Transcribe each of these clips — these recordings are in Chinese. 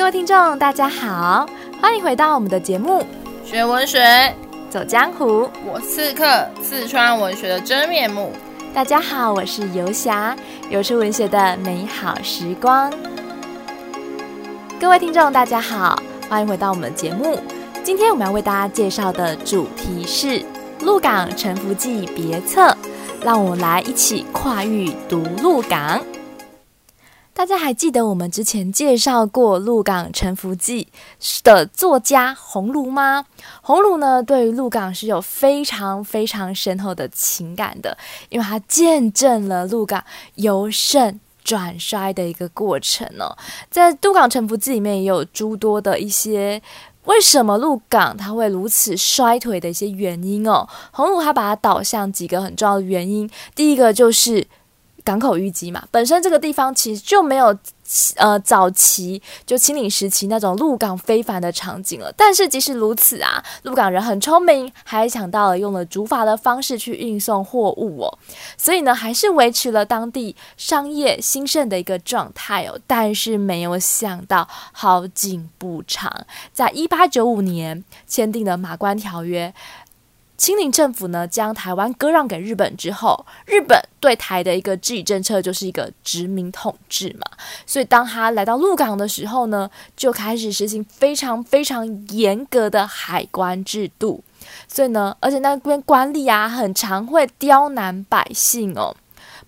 各位听众，大家好，欢迎回到我们的节目《学文学走江湖》，我刺客四川文学的真面目。大家好，我是游侠，游出文学的美好时光。各位听众，大家好，欢迎回到我们的节目。今天我们要为大家介绍的主题是《鹿港沉浮记别册》，让我们来一起跨域读鹿港。大家还记得我们之前介绍过《鹿港沉浮记》的作家洪炉吗？洪炉呢，对于鹿港是有非常非常深厚的情感的，因为他见证了鹿港由盛转衰的一个过程哦。在《鹿港沉浮记》里面也有诸多的一些为什么鹿港它会如此衰退的一些原因哦。鸿臚他把它导向几个很重要的原因，第一个就是。港口淤积嘛，本身这个地方其实就没有呃早期就清领时期那种鹿港非凡的场景了。但是即使如此啊，鹿港人很聪明，还想到了用了竹筏的方式去运送货物哦，所以呢还是维持了当地商业兴盛的一个状态哦。但是没有想到好景不长，在一八九五年签订了马关条约。清领政府呢，将台湾割让给日本之后，日本对台的一个治理政策就是一个殖民统治嘛。所以当他来到鹿港的时候呢，就开始实行非常非常严格的海关制度。所以呢，而且那边官吏啊，很常会刁难百姓哦。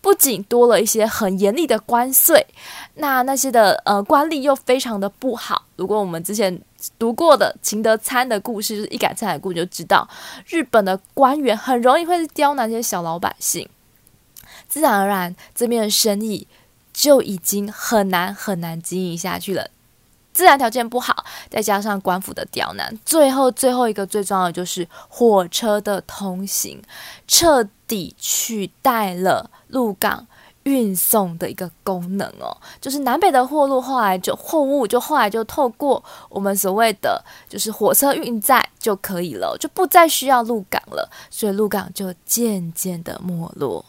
不仅多了一些很严厉的关税，那那些的呃官吏又非常的不好。如果我们之前读过的秦德参的故事，就是一杆菜的故事，就知道日本的官员很容易会刁难这些小老百姓，自然而然这边的生意就已经很难很难经营下去了。自然条件不好，再加上官府的刁难，最后最后一个最重要的就是火车的通行，彻底取代了鹿港运送的一个功能哦。就是南北的货路后来就货物就后来就透过我们所谓的就是火车运载就可以了，就不再需要陆港了，所以陆港就渐渐的没落。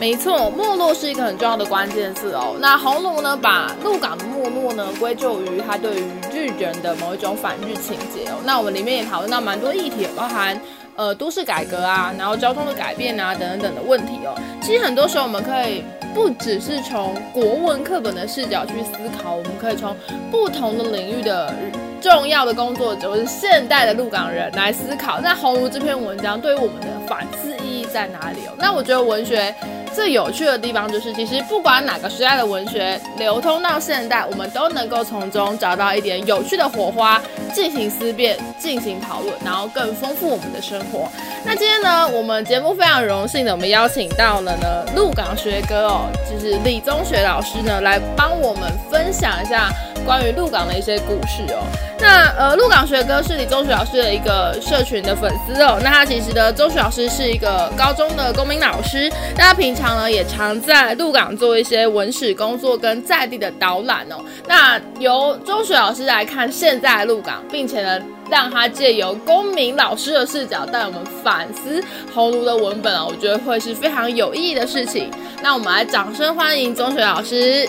没错，没落是一个很重要的关键字哦。那鸿臚呢，把鹿港的没落呢归咎于他对于日人的某一种反日情节哦。那我们里面也讨论到蛮多议题，包含呃都市改革啊，然后交通的改变啊等等等的问题哦。其实很多时候我们可以不只是从国文课本的视角去思考，我们可以从不同的领域的重要的工作者，或是现代的鹿港人来思考。那鸿臚这篇文章对于我们的反思意义在哪里哦？那我觉得文学。最有趣的地方就是，其实不管哪个时代的文学流通到现代，我们都能够从中找到一点有趣的火花，进行思辨，进行讨论，然后更丰富我们的生活。那今天呢，我们节目非常荣幸的，我们邀请到了呢鹿港学哥哦，就是李宗学老师呢，来帮我们分享一下关于鹿港的一些故事哦。那呃，鹿港学哥是李宗学老师的一个社群的粉丝哦。那他其实的中学老师是一个高中的公民老师，那他平常呢也常在鹿港做一些文史工作跟在地的导览哦。那由中学老师来看现在的鹿港，并且呢让他借由公民老师的视角带我们反思鸿臚的文本哦，我觉得会是非常有意义的事情。那我们来掌声欢迎中学老师，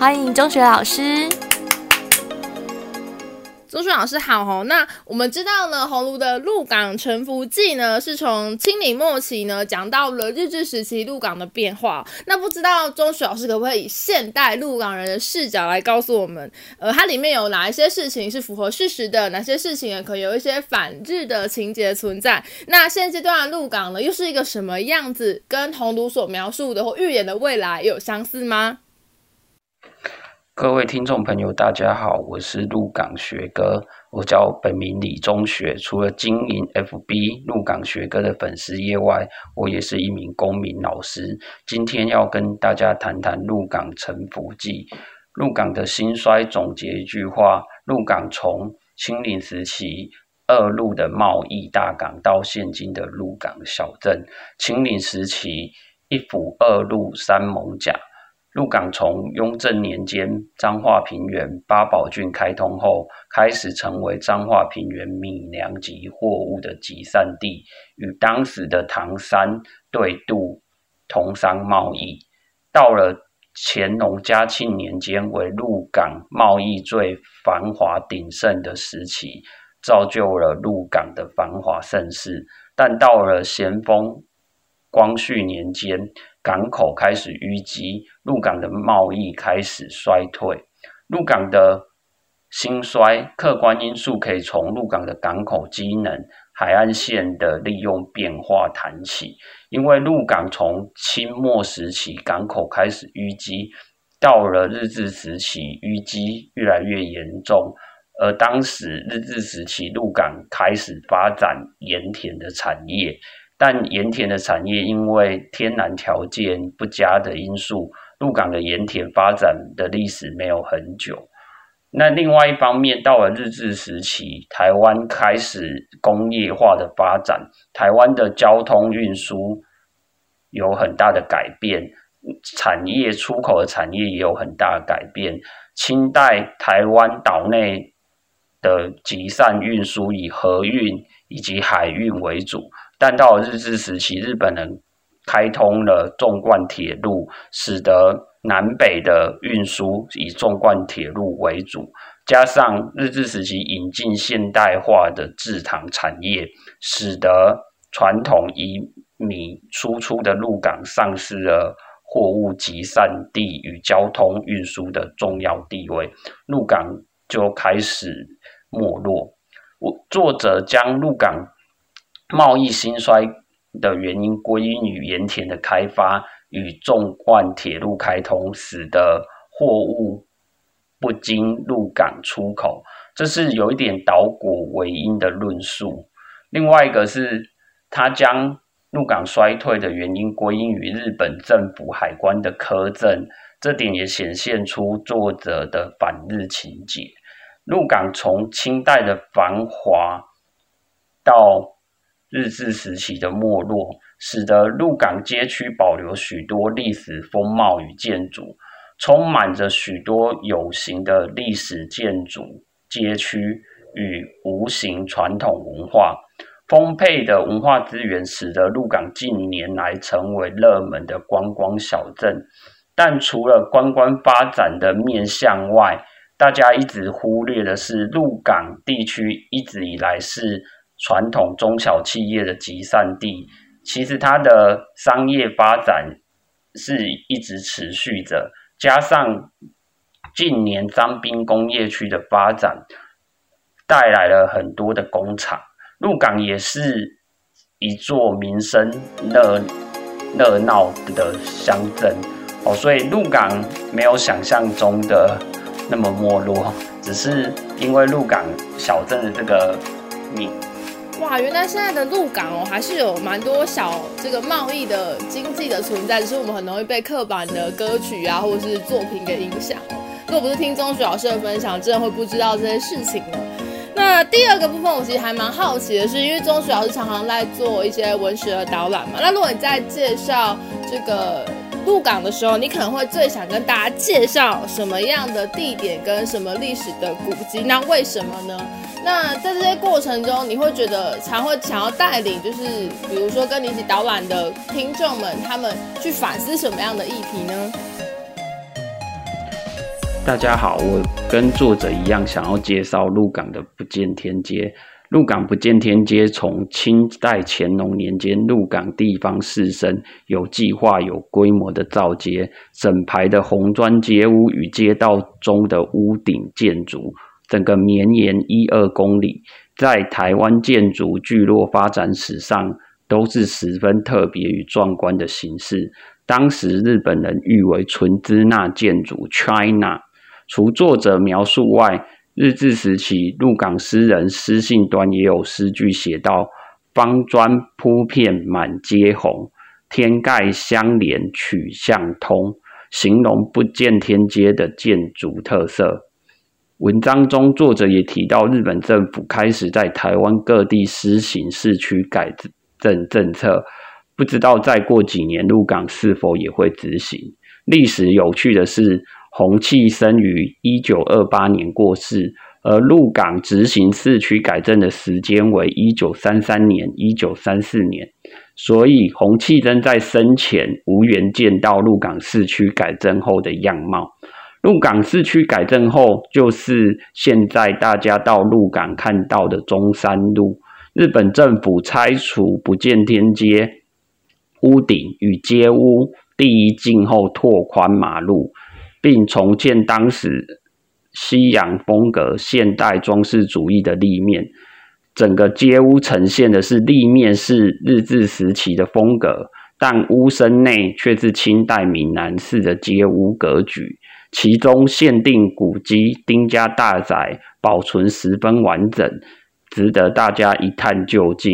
欢迎中学老师。中学老师好哦，那我们知道呢，鸿臚的《鹿港沉浮记》呢，是从清领末期呢讲到了日治时期鹿港的变化。那不知道中学老师可不可以以现代鹿港人的视角来告诉我们，呃，它里面有哪一些事情是符合事实的，哪些事情呢可能有一些反日的情节存在？那现阶段的鹿港呢，又是一个什么样子？跟鸿臚所描述的或预言的未来有相似吗？各位听众朋友，大家好，我是鹿港学哥，我叫本名李中学。除了经营 FB 鹿港学哥的粉丝页外，我也是一名公民老师。今天要跟大家谈谈鹿港沉浮记。鹿港的兴衰总结一句话：鹿港从清领时期二路的贸易大港，到现今的鹿港小镇。清领时期一府二路三艋舺。鹿港从雍正年间彰化平原八宝郡开通后，开始成为彰化平原米粮及货物的集散地，与当时的唐山对渡通商贸易。到了乾隆、嘉庆年间为鹿港贸易最繁华鼎盛的时期，造就了鹿港的繁华盛世。但到了咸丰、光绪年间，港口开始淤积，鹿港的贸易开始衰退。鹿港的兴衰，客观因素可以从鹿港的港口机能、海岸线的利用变化谈起。因为鹿港从清末时期港口开始淤积，到了日治时期淤积越来越严重，而当时日治时期鹿港开始发展盐田的产业，但盐田的产业因为天然条件不佳的因素。鹿港的盐田发展的历史没有很久。那另外一方面，到了日治时期，台湾开始工业化的发展，台湾的交通运输有很大的改变，产业出口的产业也有很大的改变。清代台湾岛内的集散运输以河运以及海运为主，但到了日治时期，日本人开通了纵贯铁路，使得南北的运输以纵贯铁路为主。加上日治时期引进现代化的制糖产业，使得传统以米输出的鹿港丧失了货物集散地与交通运输的重要地位，鹿港就开始没落。我作者将鹿港贸易兴衰的原因归因于盐田的开发与纵贯铁路开通，使得货物不经鹿港出口，这是有一点倒果为因的论述。另外一个是，他将鹿港衰退的原因归因于日本政府海关的苛政，这点也显现出作者的反日情结。鹿港从清代的繁华到日治时期的没落，使得鹿港街区保留许多历史风貌与建筑，充满着许多有形的历史建筑街区与无形传统文化。丰沛的文化资源使得鹿港近年来成为热门的观光小镇。但除了观光发展的面向外，大家一直忽略的是，鹿港地区一直以来是。传统中小企业的集散地，其实它的商业发展是一直持续着，加上近年彰滨工业区的发展，带来了很多的工厂。鹿港也是一座民生热热闹的乡镇哦，所以鹿港没有想象中的那么没落，只是因为鹿港小镇的这个名。哇，原来现在的鹿港哦，还是有蛮多小这个贸易的经济的存在，只是我们很容易被刻板的歌曲啊，或者是作品给影响。如果不是听中学老师的分享，真的会不知道这些事情呢。那第二个部分，我其实还蛮好奇的是，因为中学老师常常在做一些文学的导览嘛。那如果你在介绍这个鹿港的时候，你可能会最想跟大家介绍什么样的地点跟什么历史的古迹？那为什么呢？那在这些过程中，你会觉得常会想要带领，就是比如说跟你一起导览的听众们，他们去反思什么样的议题呢？大家好，我跟作者一样，想要介绍鹿港的不见天街。鹿港不见天街从清代乾隆年间，鹿港地方士绅有计划、有规模的造街，整排的红砖街屋与街道中的屋顶建筑。整个绵延一二公里，在台湾建筑聚落发展史上都是十分特别与壮观的形式。当时日本人誉为纯支那建筑 （China）。除作者描述外，日治时期鹿港诗人诗信端也有诗句写道：“方砖铺片满街红，天盖相连曲巷通”，形容不见天街的建筑特色。文章中，作者也提到，日本政府开始在台湾各地施行市区改正政策，不知道再过几年，鹿港是否也会执行。历史有趣的是，洪弃生于一九二八年过世，而鹿港执行市区改正的时间为一九三三年、一九三四年，所以洪弃珍在生前无缘见到鹿港市区改正后的样貌。鹿港市区改正后，就是现在大家到鹿港看到的中山路。日本政府拆除不见天街屋顶与街屋第一进后拓宽马路，并重建当时西洋风格现代装饰主义的立面。整个街屋呈现的是立面是日治时期的风格，但屋身内却是清代闽南式的街屋格局。其中限定古迹丁家大宅保存十分完整，值得大家一探究竟。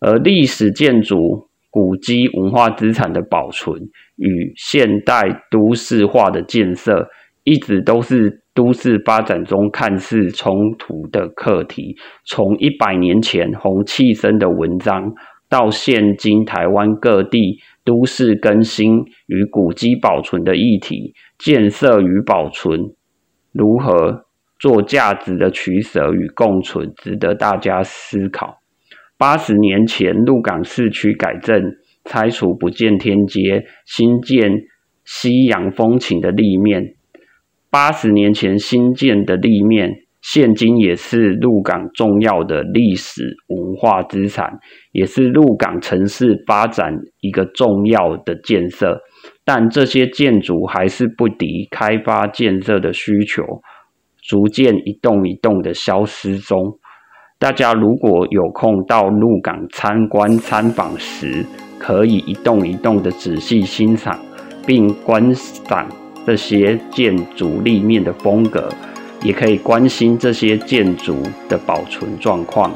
而历史建筑、古迹文化资产的保存与现代都市化的建设，一直都是都市发展中看似冲突的课题。从一百年前洪弃生的文章，到现今台湾各地都市更新与古迹保存的议题。建设与保存如何做价值的取舍与共存，值得大家思考。八十年前，鹿港市区改正，拆除不见天街，新建西洋风情的立面。八十年前新建的立面，现今也是鹿港重要的历史文化资产，也是鹿港城市发展一个重要的建设。但这些建筑还是不敌开发建设的需求，逐渐一栋一栋的消失中。大家如果有空到鹿港参观参访时，可以一栋一栋的仔细欣赏，并观赏这些建筑立面的风格，也可以关心这些建筑的保存状况。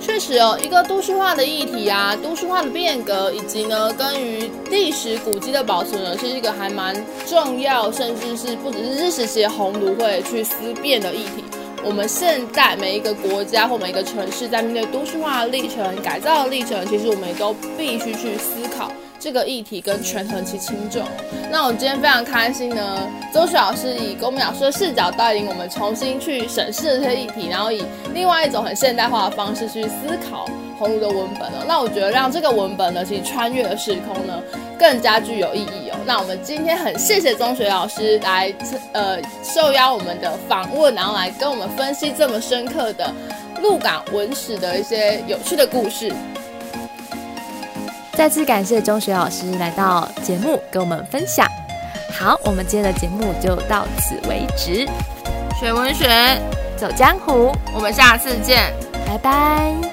确实哦，一个都市化的议题啊，都市化的变革，以及呢，关于历史古迹的保存呢，是一个还蛮重要，甚至是不只是日时期的鸿芦会去思辨的议题。我们现在每一个国家或每一个城市，在面对都市化的历程、改造的历程，其实我们也都必须去思考。这个议题跟权衡其轻重。那我今天非常开心呢，宗学老师以公民老师的视角带领我们重新去审视这些议题，然后以另外一种很现代化的方式去思考鸿芦的文本哦。那我觉得让这个文本呢，其实穿越了时空呢，更加具有意义哦。那我们今天很谢谢中学老师来呃受邀我们的访问，然后来跟我们分析这么深刻的鹿港文史的一些有趣的故事。再次感谢中学老师来到节目跟我们分享。好，我们今天的节目就到此为止。学文学，走江湖，我们下次见，拜拜。